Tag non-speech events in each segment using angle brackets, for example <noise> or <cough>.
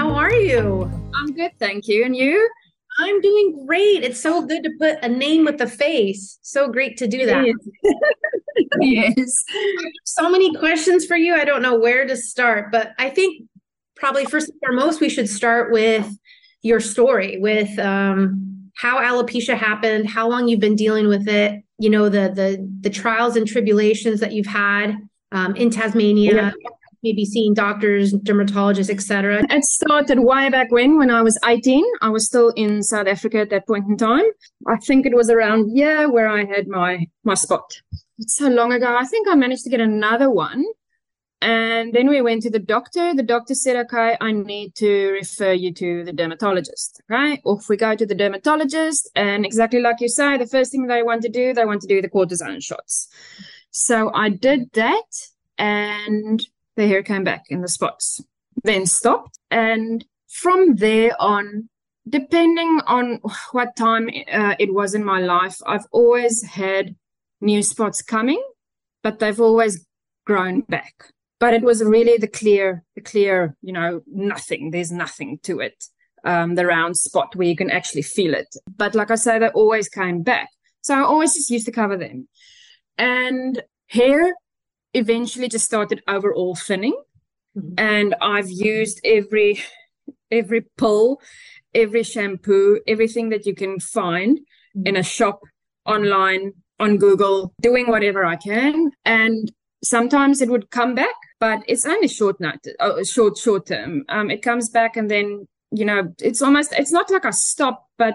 How are you? I'm good, thank you. And you? I'm doing great. It's so good to put a name with a face. So great to do that. <laughs> yes. So many questions for you. I don't know where to start, but I think probably first and foremost, we should start with your story, with um, how alopecia happened, how long you've been dealing with it, you know, the the the trials and tribulations that you've had um, in Tasmania. Yeah maybe seeing doctors, dermatologists, etc. It started way back when, when I was 18. I was still in South Africa at that point in time. I think it was around yeah where I had my my spot. It's so long ago. I think I managed to get another one. And then we went to the doctor. The doctor said, okay, I need to refer you to the dermatologist. Right? Off we go to the dermatologist. And exactly like you say, the first thing they want to do, they want to do the cortisone shots. So I did that. And the hair came back in the spots, then stopped. And from there on, depending on what time uh, it was in my life, I've always had new spots coming, but they've always grown back. But it was really the clear, the clear, you know, nothing. There's nothing to it. Um, the round spot where you can actually feel it. But like I say, they always came back. So I always just used to cover them. And hair eventually just started overall thinning. Mm-hmm. And I've used every every pill, every shampoo, everything that you can find mm-hmm. in a shop, online, on Google, doing whatever I can. And sometimes it would come back, but it's only short notice, oh, short, short term. Um, it comes back and then, you know, it's almost, it's not like I stop, but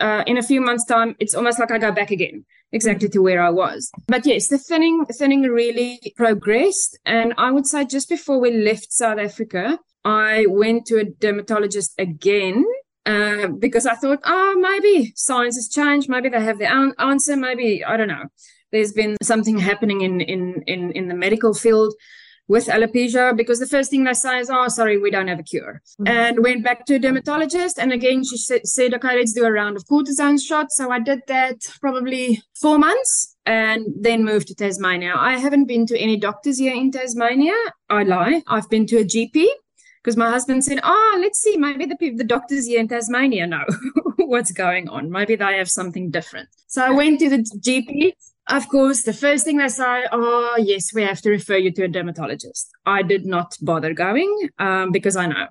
uh, in a few months' time, it's almost like I go back again exactly to where I was. But yes, the thinning thinning really progressed, and I would say just before we left South Africa, I went to a dermatologist again. Uh, because I thought, oh, maybe science has changed. Maybe they have the answer. Maybe I don't know. There's been something happening in in in in the medical field with alopecia because the first thing they say is, oh, sorry, we don't have a cure. Mm-hmm. And went back to a dermatologist. And again, she said, okay, let's do a round of cortisone shots. So I did that probably four months and then moved to Tasmania. I haven't been to any doctors here in Tasmania. I lie. I've been to a GP because my husband said, oh, let's see, maybe the, the doctors here in Tasmania know <laughs> what's going on. Maybe they have something different. So I went to the GP of course, the first thing they say, oh, yes, we have to refer you to a dermatologist. I did not bother going um, because I know.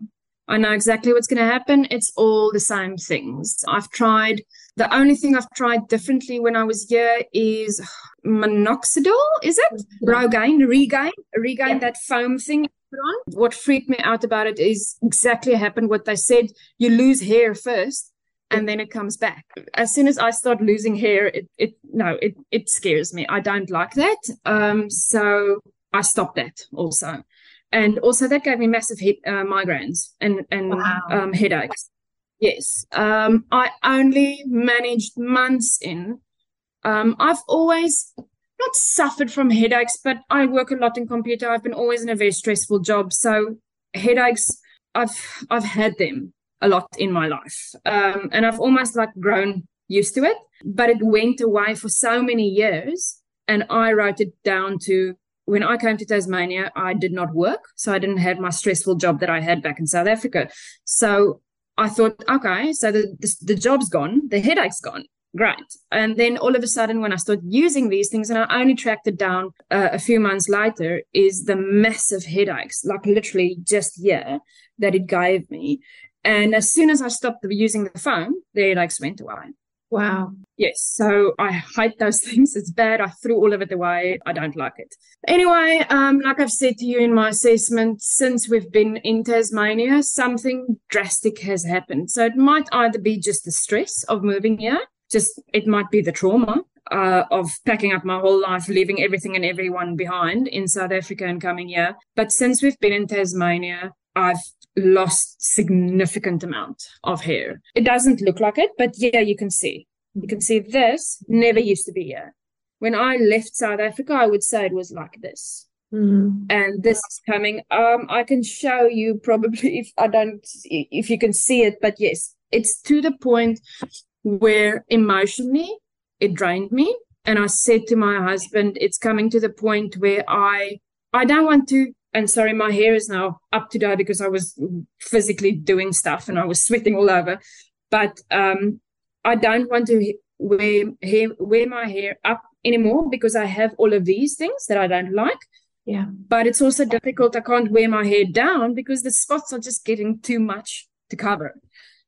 I know exactly what's going to happen. It's all the same things. I've tried, the only thing I've tried differently when I was here is minoxidil, is it? Rogaine, regain, regain, yeah. that foam thing. What freaked me out about it is exactly happened what they said. You lose hair first and then it comes back. As soon as I start losing hair, it it no, it it scares me. I don't like that. Um, so I stopped that also, and also that gave me massive head, uh, migraines and and wow. um, headaches. Yes, um, I only managed months in. Um, I've always not suffered from headaches, but I work a lot in computer. I've been always in a very stressful job, so headaches. I've I've had them a lot in my life. Um, and I've almost like grown used to it, but it went away for so many years. And I wrote it down to when I came to Tasmania, I did not work. So I didn't have my stressful job that I had back in South Africa. So I thought, okay, so the, the, the job's gone, the headache's gone. Great. And then all of a sudden, when I started using these things, and I only tracked it down uh, a few months later, is the massive headaches, like literally just here, that it gave me. And as soon as I stopped using the phone, the headaches went away. Wow. Yes. So I hate those <laughs> things. It's bad. I threw all of it away. I don't like it. Anyway, um, like I've said to you in my assessment, since we've been in Tasmania, something drastic has happened. So it might either be just the stress of moving here, just it might be the trauma uh, of packing up my whole life, leaving everything and everyone behind in South Africa and coming here. But since we've been in Tasmania, I've lost significant amount of hair. It doesn't look like it, but yeah, you can see. You can see this never used to be here. When I left South Africa, I would say it was like this. Mm-hmm. And this is coming. Um, I can show you probably <laughs> if I don't, if you can see it, but yes, it's to the point where emotionally it drained me. And I said to my husband, it's coming to the point where I, I don't want to and sorry, my hair is now up to date because I was physically doing stuff and I was sweating all over. But um, I don't want to wear hair, wear my hair up anymore because I have all of these things that I don't like. Yeah. But it's also difficult. I can't wear my hair down because the spots are just getting too much to cover.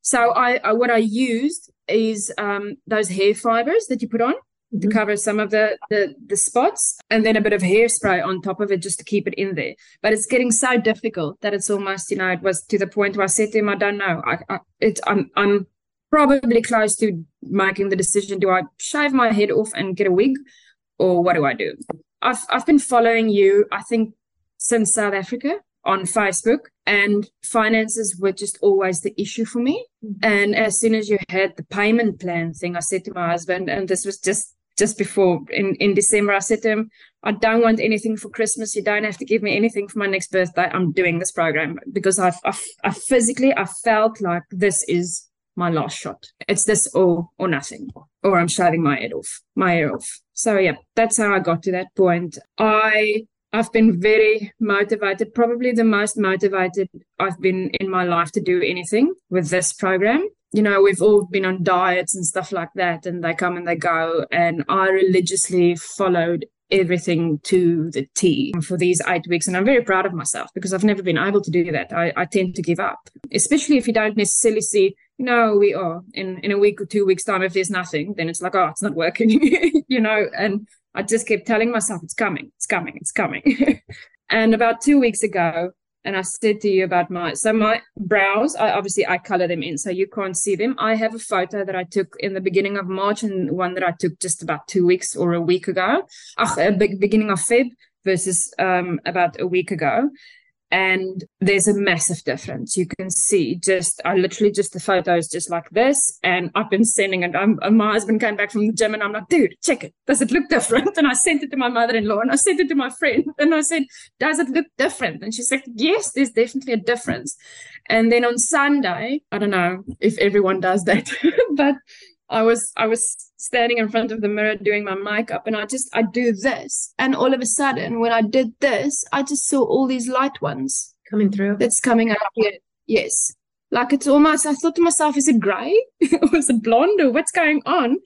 So I, I what I used is um, those hair fibers that you put on. To cover some of the, the the spots and then a bit of hairspray on top of it just to keep it in there. But it's getting so difficult that it's almost you know it was to the point where i said to him i don't know. I, I it's i'm i'm probably close to making the decision. Do i shave my head off and get a wig or what do i do? I've i've been following you i think since south africa on Facebook, and finances were just always the issue for me. Mm-hmm. And as soon as you had the payment plan thing, I said to my husband, and this was just just before in, in December, I said to him, I don't want anything for Christmas. You don't have to give me anything for my next birthday. I'm doing this program because I've, I've, I physically, I felt like this is my last shot. It's this or, or nothing, or I'm shaving my head off, my hair off. So yeah, that's how I got to that point. I, I've been very motivated, probably the most motivated I've been in my life to do anything with this program you know, we've all been on diets and stuff like that, and they come and they go. And I religiously followed everything to the T for these eight weeks. And I'm very proud of myself because I've never been able to do that. I, I tend to give up, especially if you don't necessarily see, you know, we are in, in a week or two weeks' time, if there's nothing, then it's like, oh, it's not working, <laughs> you know. And I just kept telling myself, it's coming, it's coming, it's coming. <laughs> and about two weeks ago, and I said to you about my so my brows. I obviously I color them in, so you can't see them. I have a photo that I took in the beginning of March and one that I took just about two weeks or a week ago. Ach, uh, beginning of Feb versus um, about a week ago and there's a massive difference. You can see just, I literally just the photos just like this, and I've been sending it. I'm, my husband came back from the gym, and I'm like, dude, check it. Does it look different? And I sent it to my mother-in-law, and I sent it to my friend, <laughs> and I said, does it look different? And she's like, yes, there's definitely a difference. And then on Sunday, I don't know if everyone does that, <laughs> but I was I was standing in front of the mirror doing my makeup and I just I do this. And all of a sudden when I did this I just saw all these light ones coming through? that's coming up here. Yes. Like it's almost I thought to myself is it gray? <laughs> Or is it blonde? Or what's going on?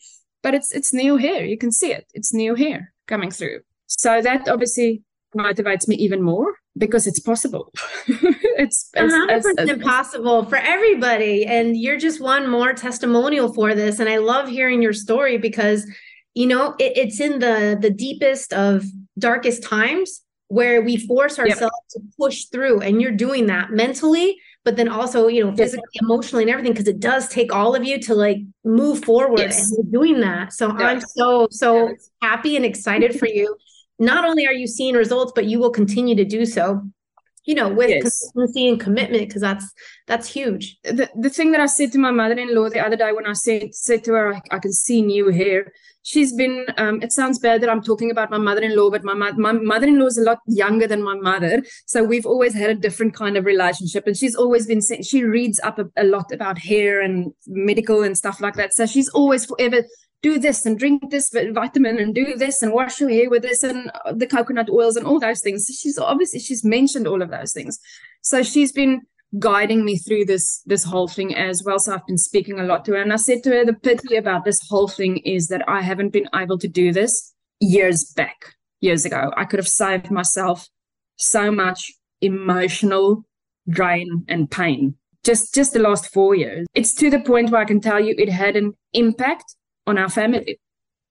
But it's it's new hair. You can see it. It's new hair coming through. So that obviously motivates me even more because it's possible. <laughs> it's, it's 100% possible for everybody. And you're just one more testimonial for this. And I love hearing your story because, you know, it, it's in the the deepest of darkest times where we force ourselves yep. to push through. And you're doing that mentally, but then also, you know, physically, yes. emotionally, and everything, because it does take all of you to like move forward yes. and you're doing that. So yes. I'm so, so happy and excited for you <laughs> not only are you seeing results, but you will continue to do so you know with yes. consistency and commitment because that's that's huge the, the thing that i said to my mother-in-law the other day when i said said to her i, I can see new hair she's been um, it sounds bad that i'm talking about my mother-in-law but my, my mother-in-law is a lot younger than my mother so we've always had a different kind of relationship and she's always been she reads up a, a lot about hair and medical and stuff like that so she's always forever do this and drink this vitamin and do this and wash your hair with this and the coconut oils and all those things. She's obviously she's mentioned all of those things. So she's been guiding me through this this whole thing as well. So I've been speaking a lot to her. And I said to her, the pity about this whole thing is that I haven't been able to do this years back, years ago. I could have saved myself so much emotional drain and pain. Just just the last four years. It's to the point where I can tell you it had an impact on our family.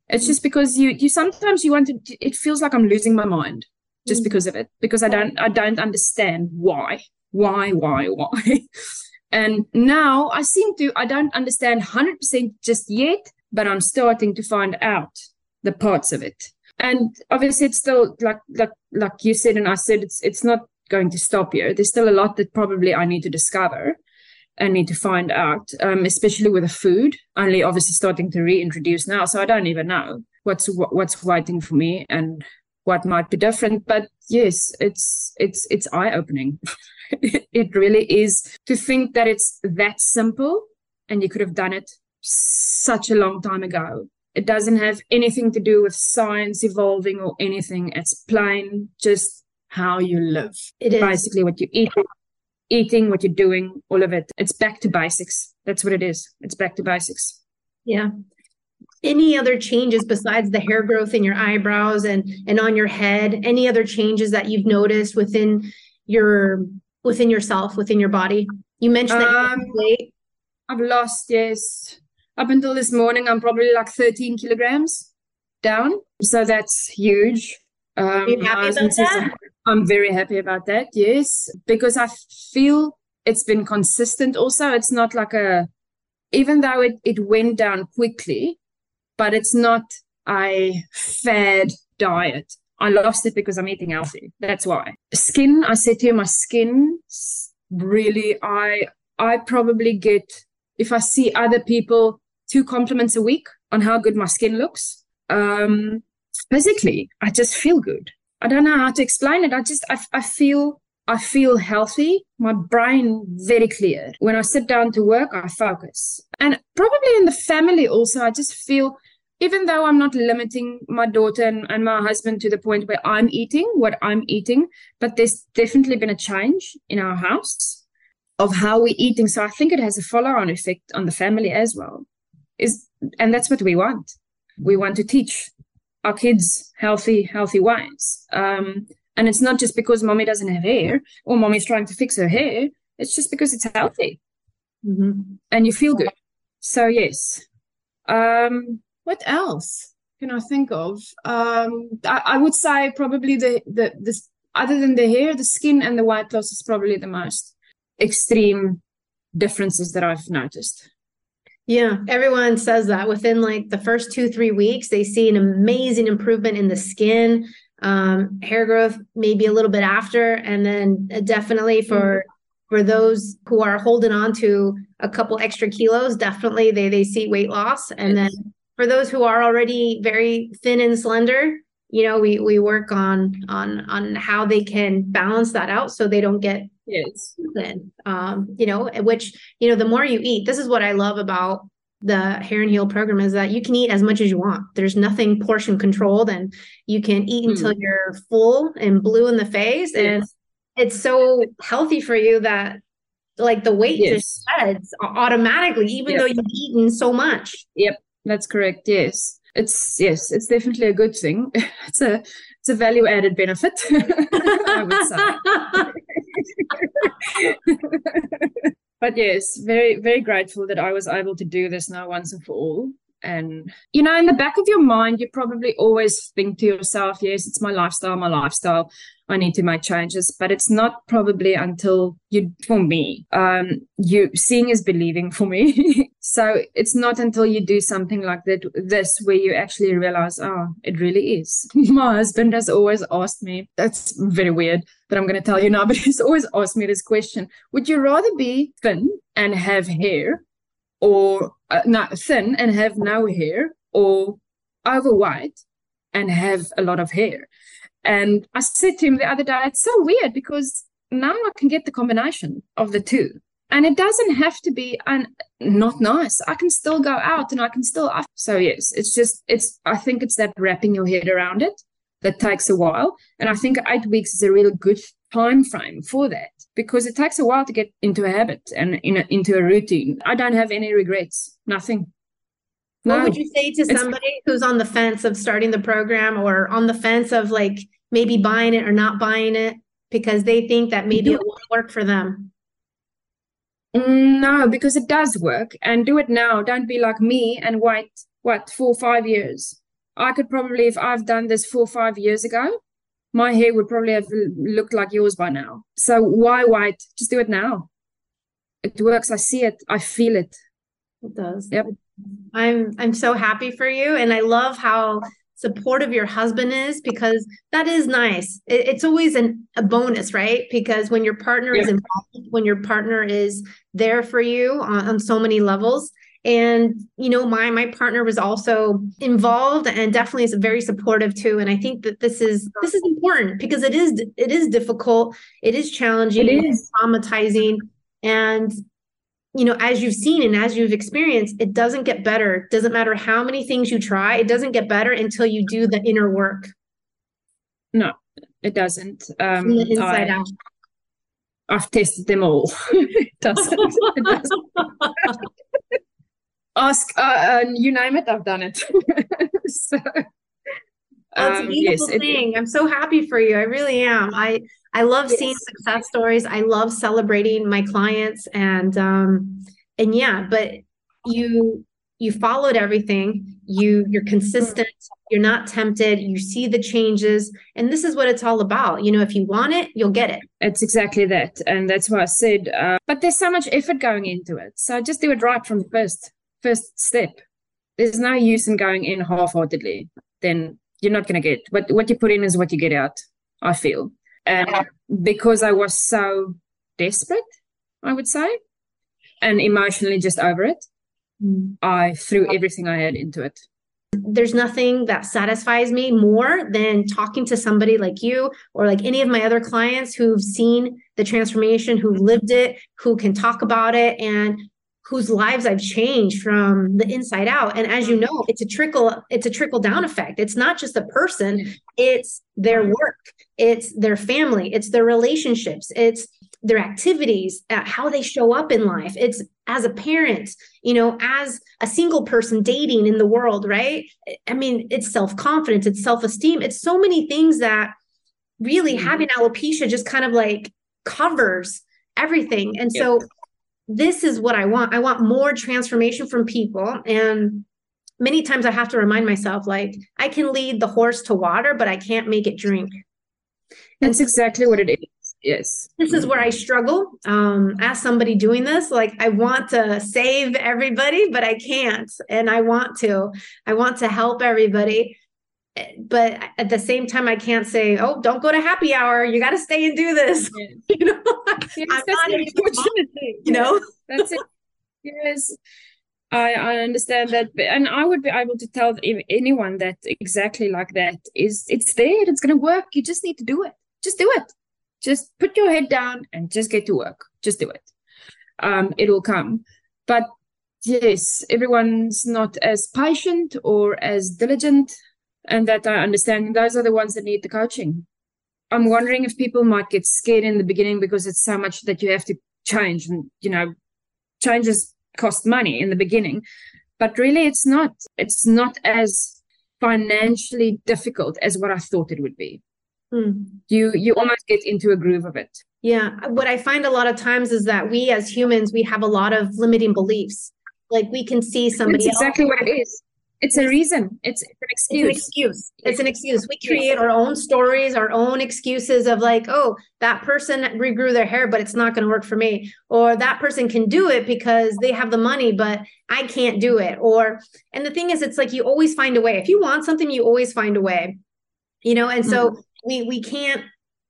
It's just because you you sometimes you want to it feels like I'm losing my mind just mm. because of it because I don't I don't understand why why why <laughs> why and now I seem to I don't understand 100% just yet but I'm starting to find out the parts of it and obviously it's still like like like you said and I said it's it's not going to stop here. There's still a lot that probably I need to discover and need to find out, um, especially with the food. Only obviously starting to reintroduce now, so I don't even know what's what's waiting for me and what might be different. But yes, it's it's it's eye opening. <laughs> it really is to think that it's that simple and you could have done it such a long time ago. It doesn't have anything to do with science evolving or anything. It's plain just how you live. It is basically what you eat, eating, what you're doing, all of it. It's back to basics. That's what it is. It's back to basics. Yeah. Any other changes besides the hair growth in your eyebrows and and on your head? Any other changes that you've noticed within your within yourself, within your body? You mentioned that um, weight. I've lost, yes. Up until this morning, I'm probably like 13 kilograms down. So that's huge. Um, Are you happy about that? I'm very happy about that, yes, because I feel it's been consistent also. It's not like a, even though it, it went down quickly, but it's not a fad diet. I lost it because I'm eating healthy. That's why. Skin, I said to you, my skin really, I I probably get if I see other people two compliments a week on how good my skin looks. Um, physically, I just feel good. I don't know how to explain it. I just I, I feel I feel healthy. My brain very clear. When I sit down to work, I focus. And probably in the family also, I just feel even though I'm not limiting my daughter and, and, my husband to the point where I'm eating what I'm eating, but there's definitely been a change in our house of how we're eating. So I think it has a follow-on effect on the family as well. Is and that's what we want. We want to teach our kids healthy, healthy ways. Um, and it's not just because mommy doesn't have hair or mommy's trying to fix her hair. It's just because it's healthy mm-hmm. and you feel good. So yes. Um, what else can I think of? Um, I, I, would say probably the, the the other than the hair, the skin and the white loss is probably the most extreme differences that I've noticed. Yeah, everyone says that within like the first two, three weeks, they see an amazing improvement in the skin, um, hair growth, maybe a little bit after. And then uh, definitely for for those who are holding on to a couple extra kilos, definitely they they see weight loss. And then for those who are already very thin and slender, you know, we we work on on on how they can balance that out so they don't get yes thin. Um, you know, which you know, the more you eat, this is what I love about the hair and heal program is that you can eat as much as you want. There's nothing portion controlled, and you can eat mm. until you're full and blue in the face, yes. and it's so healthy for you that like the weight yes. just sheds automatically, even though you've eaten so much. Yep. That's correct. Yes. It's yes, it's definitely a good thing. <laughs> It's a it's a value added benefit, <laughs> I would say. <laughs> but yes, very very grateful that I was able to do this now once and for all. And you know, in the back of your mind, you probably always think to yourself, "Yes, it's my lifestyle, my lifestyle. I need to make changes. But it's not probably until you, for me, um, you seeing is believing for me. <laughs> so it's not until you do something like that, this, where you actually realize, oh, it really is. <laughs> My husband has always asked me, that's very weird that I'm going to tell you now, <laughs> but he's always asked me this question Would you rather be thin and have hair or uh, not thin and have no hair or overweight and have a lot of hair? And I said to him the other day, it's so weird because now I can get the combination of the two. And it doesn't have to be un- not nice. I can still go out and I can still. So, yes, it's just, it's, I think it's that wrapping your head around it that takes a while. And I think eight weeks is a really good time frame for that because it takes a while to get into a habit and in a, into a routine. I don't have any regrets, nothing. No. What would you say to somebody it's, who's on the fence of starting the program or on the fence of like maybe buying it or not buying it because they think that maybe it won't work for them? Mm, no, because it does work and do it now. Don't be like me and wait, what, four, five years. I could probably, if I've done this four, five years ago, my hair would probably have looked like yours by now. So why wait? Just do it now. It works. I see it. I feel it. It does. Yep. I'm I'm so happy for you. And I love how supportive your husband is because that is nice. It, it's always an, a bonus right? Because when your partner yeah. is involved when your partner is there for you on, on so many levels. And you know my my partner was also involved and definitely is very supportive too. And i think that this is this is important because it is it is difficult. It is challenging. It is. traumatizing. And you know as you've seen and as you've experienced it doesn't get better it doesn't matter how many things you try it doesn't get better until you do the inner work no it doesn't um the inside I, out I've tested them all. <laughs> it doesn't. It doesn't. <laughs> ask uh, uh, you name it i've done it <laughs> so that's um, a beautiful yes, thing. It, I'm so happy for you. I really am. I I love yes. seeing success stories. I love celebrating my clients and um and yeah, but you you followed everything. You you're consistent. You're not tempted. You see the changes and this is what it's all about. You know, if you want it, you'll get it. It's exactly that. And that's why I said uh, but there's so much effort going into it. So just do it right from the first first step. There's no use in going in half-heartedly. Then you're not going to get what what you put in is what you get out. I feel, and because I was so desperate, I would say, and emotionally just over it, mm. I threw everything I had into it. There's nothing that satisfies me more than talking to somebody like you or like any of my other clients who've seen the transformation, who've lived it, who can talk about it and whose lives I've changed from the inside out. And as you know, it's a trickle, it's a trickle down effect. It's not just a person, it's their work, it's their family, it's their relationships, it's their activities, uh, how they show up in life. It's as a parent, you know, as a single person dating in the world, right? I mean, it's self confidence, it's self esteem, it's so many things that really mm-hmm. having alopecia just kind of like covers everything. And so this is what I want. I want more transformation from people. And many times I have to remind myself, like, I can lead the horse to water, but I can't make it drink. That's exactly what it is. Yes. This is where I struggle. Um, as somebody doing this, like I want to save everybody, but I can't. And I want to. I want to help everybody but at the same time, I can't say, "Oh, don't go to happy hour. You got to stay and do this." <laughs> You know, yes, I'm not unfortunately. <laughs> <laughs> You know, that's it. Yes, I I understand that, and I would be able to tell anyone that exactly like that is it's there. It's going to work. You just need to do it. Just do it. Just put your head down and just get to work. Just do it. Um, it will come. But yes, everyone's not as patient or as diligent and that I understand those are the ones that need the coaching. I'm wondering if people might get scared in the beginning because it's so much that you have to change and you know changes cost money in the beginning but really it's not it's not as financially difficult as what I thought it would be. Mm. You you almost get into a groove of it. Yeah, what I find a lot of times is that we as humans we have a lot of limiting beliefs. Like we can see somebody That's exactly else. what it is. It's a reason. It's, it's an excuse. It's an excuse. It's an excuse. We create our own stories, our own excuses of like, oh, that person regrew their hair, but it's not going to work for me. Or that person can do it because they have the money, but I can't do it. Or, and the thing is, it's like you always find a way. If you want something, you always find a way. You know, and so mm-hmm. we we can't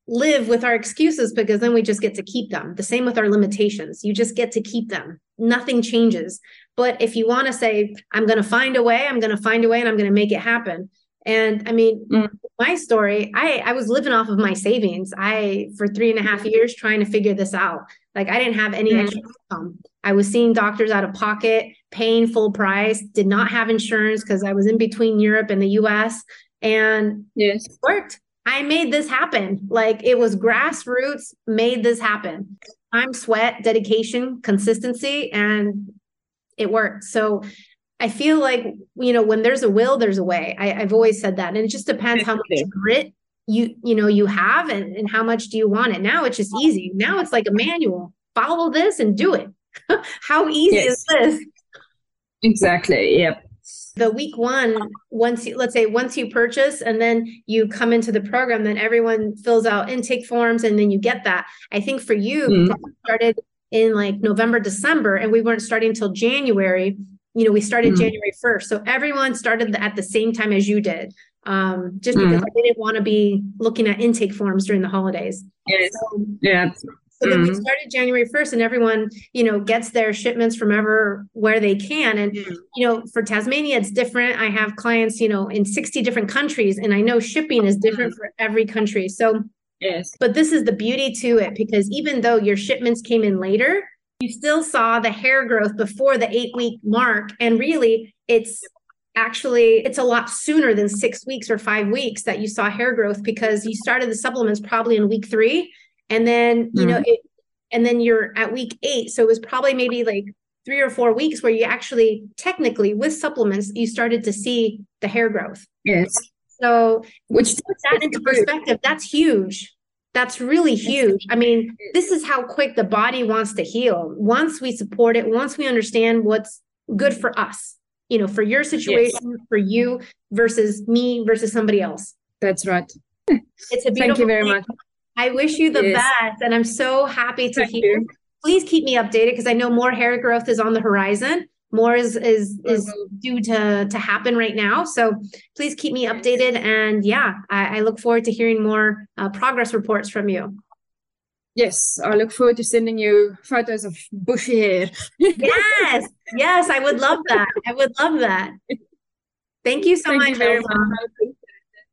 live with our excuses because then we just get to keep them. The same with our limitations. You just get to keep them. Nothing changes. But if you want to say, I'm going to find a way, I'm going to find a way and I'm going to make it happen. And I mean, mm. my story, I, I was living off of my savings. I, for three and a half years, trying to figure this out. Like I didn't have any mm. extra income. I was seeing doctors out of pocket, paying full price, did not have insurance because I was in between Europe and the US. And yes. it worked. I made this happen. Like it was grassroots, made this happen. Time, sweat, dedication, consistency, and it worked. So I feel like, you know, when there's a will, there's a way. I, have always said that. And it just depends how much grit you, you know, you have and, and how much do you want it. Now it's just easy. Now it's like a manual. Follow this and do it. <laughs> how easy yes. is this? Exactly. Yep the week one once you let's say once you purchase and then you come into the program then everyone fills out intake forms and then you get that i think for you mm-hmm. started in like november december and we weren't starting until january you know we started mm-hmm. january 1st so everyone started at the same time as you did um, just because mm. I didn't want to be looking at intake forms during the holidays. Yes. So, yeah. So then we mm-hmm. started January 1st and everyone, you know, gets their shipments from ever where they can. And, mm. you know, for Tasmania, it's different. I have clients, you know, in 60 different countries and I know shipping is different mm. for every country. So, yes. But this is the beauty to it because even though your shipments came in later, you still saw the hair growth before the eight week mark. And really, it's actually it's a lot sooner than six weeks or five weeks that you saw hair growth because you started the supplements probably in week three and then you mm-hmm. know it and then you're at week eight so it was probably maybe like three or four weeks where you actually technically with supplements you started to see the hair growth yes so which puts that into perspective that's huge that's really huge i mean this is how quick the body wants to heal once we support it once we understand what's good for us you know for your situation yes. for you versus me versus somebody else that's right it's a beautiful thank you very thing. much I wish you the yes. best, and I'm so happy to Thank hear. You. Please keep me updated because I know more hair growth is on the horizon. More is is is mm-hmm. due to to happen right now. So please keep me updated, and yeah, I, I look forward to hearing more uh, progress reports from you. Yes, I look forward to sending you photos of bushy hair. <laughs> yes, yes, I would love that. I would love that. Thank you so thank much. You very much.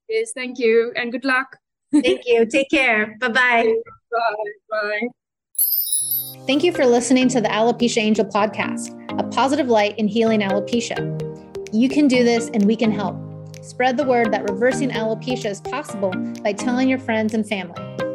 Yes, thank you, and good luck. Thank you. Take care. Bye-bye. Bye. Bye. Thank you for listening to the Alopecia Angel podcast, a positive light in healing alopecia. You can do this and we can help. Spread the word that reversing alopecia is possible by telling your friends and family.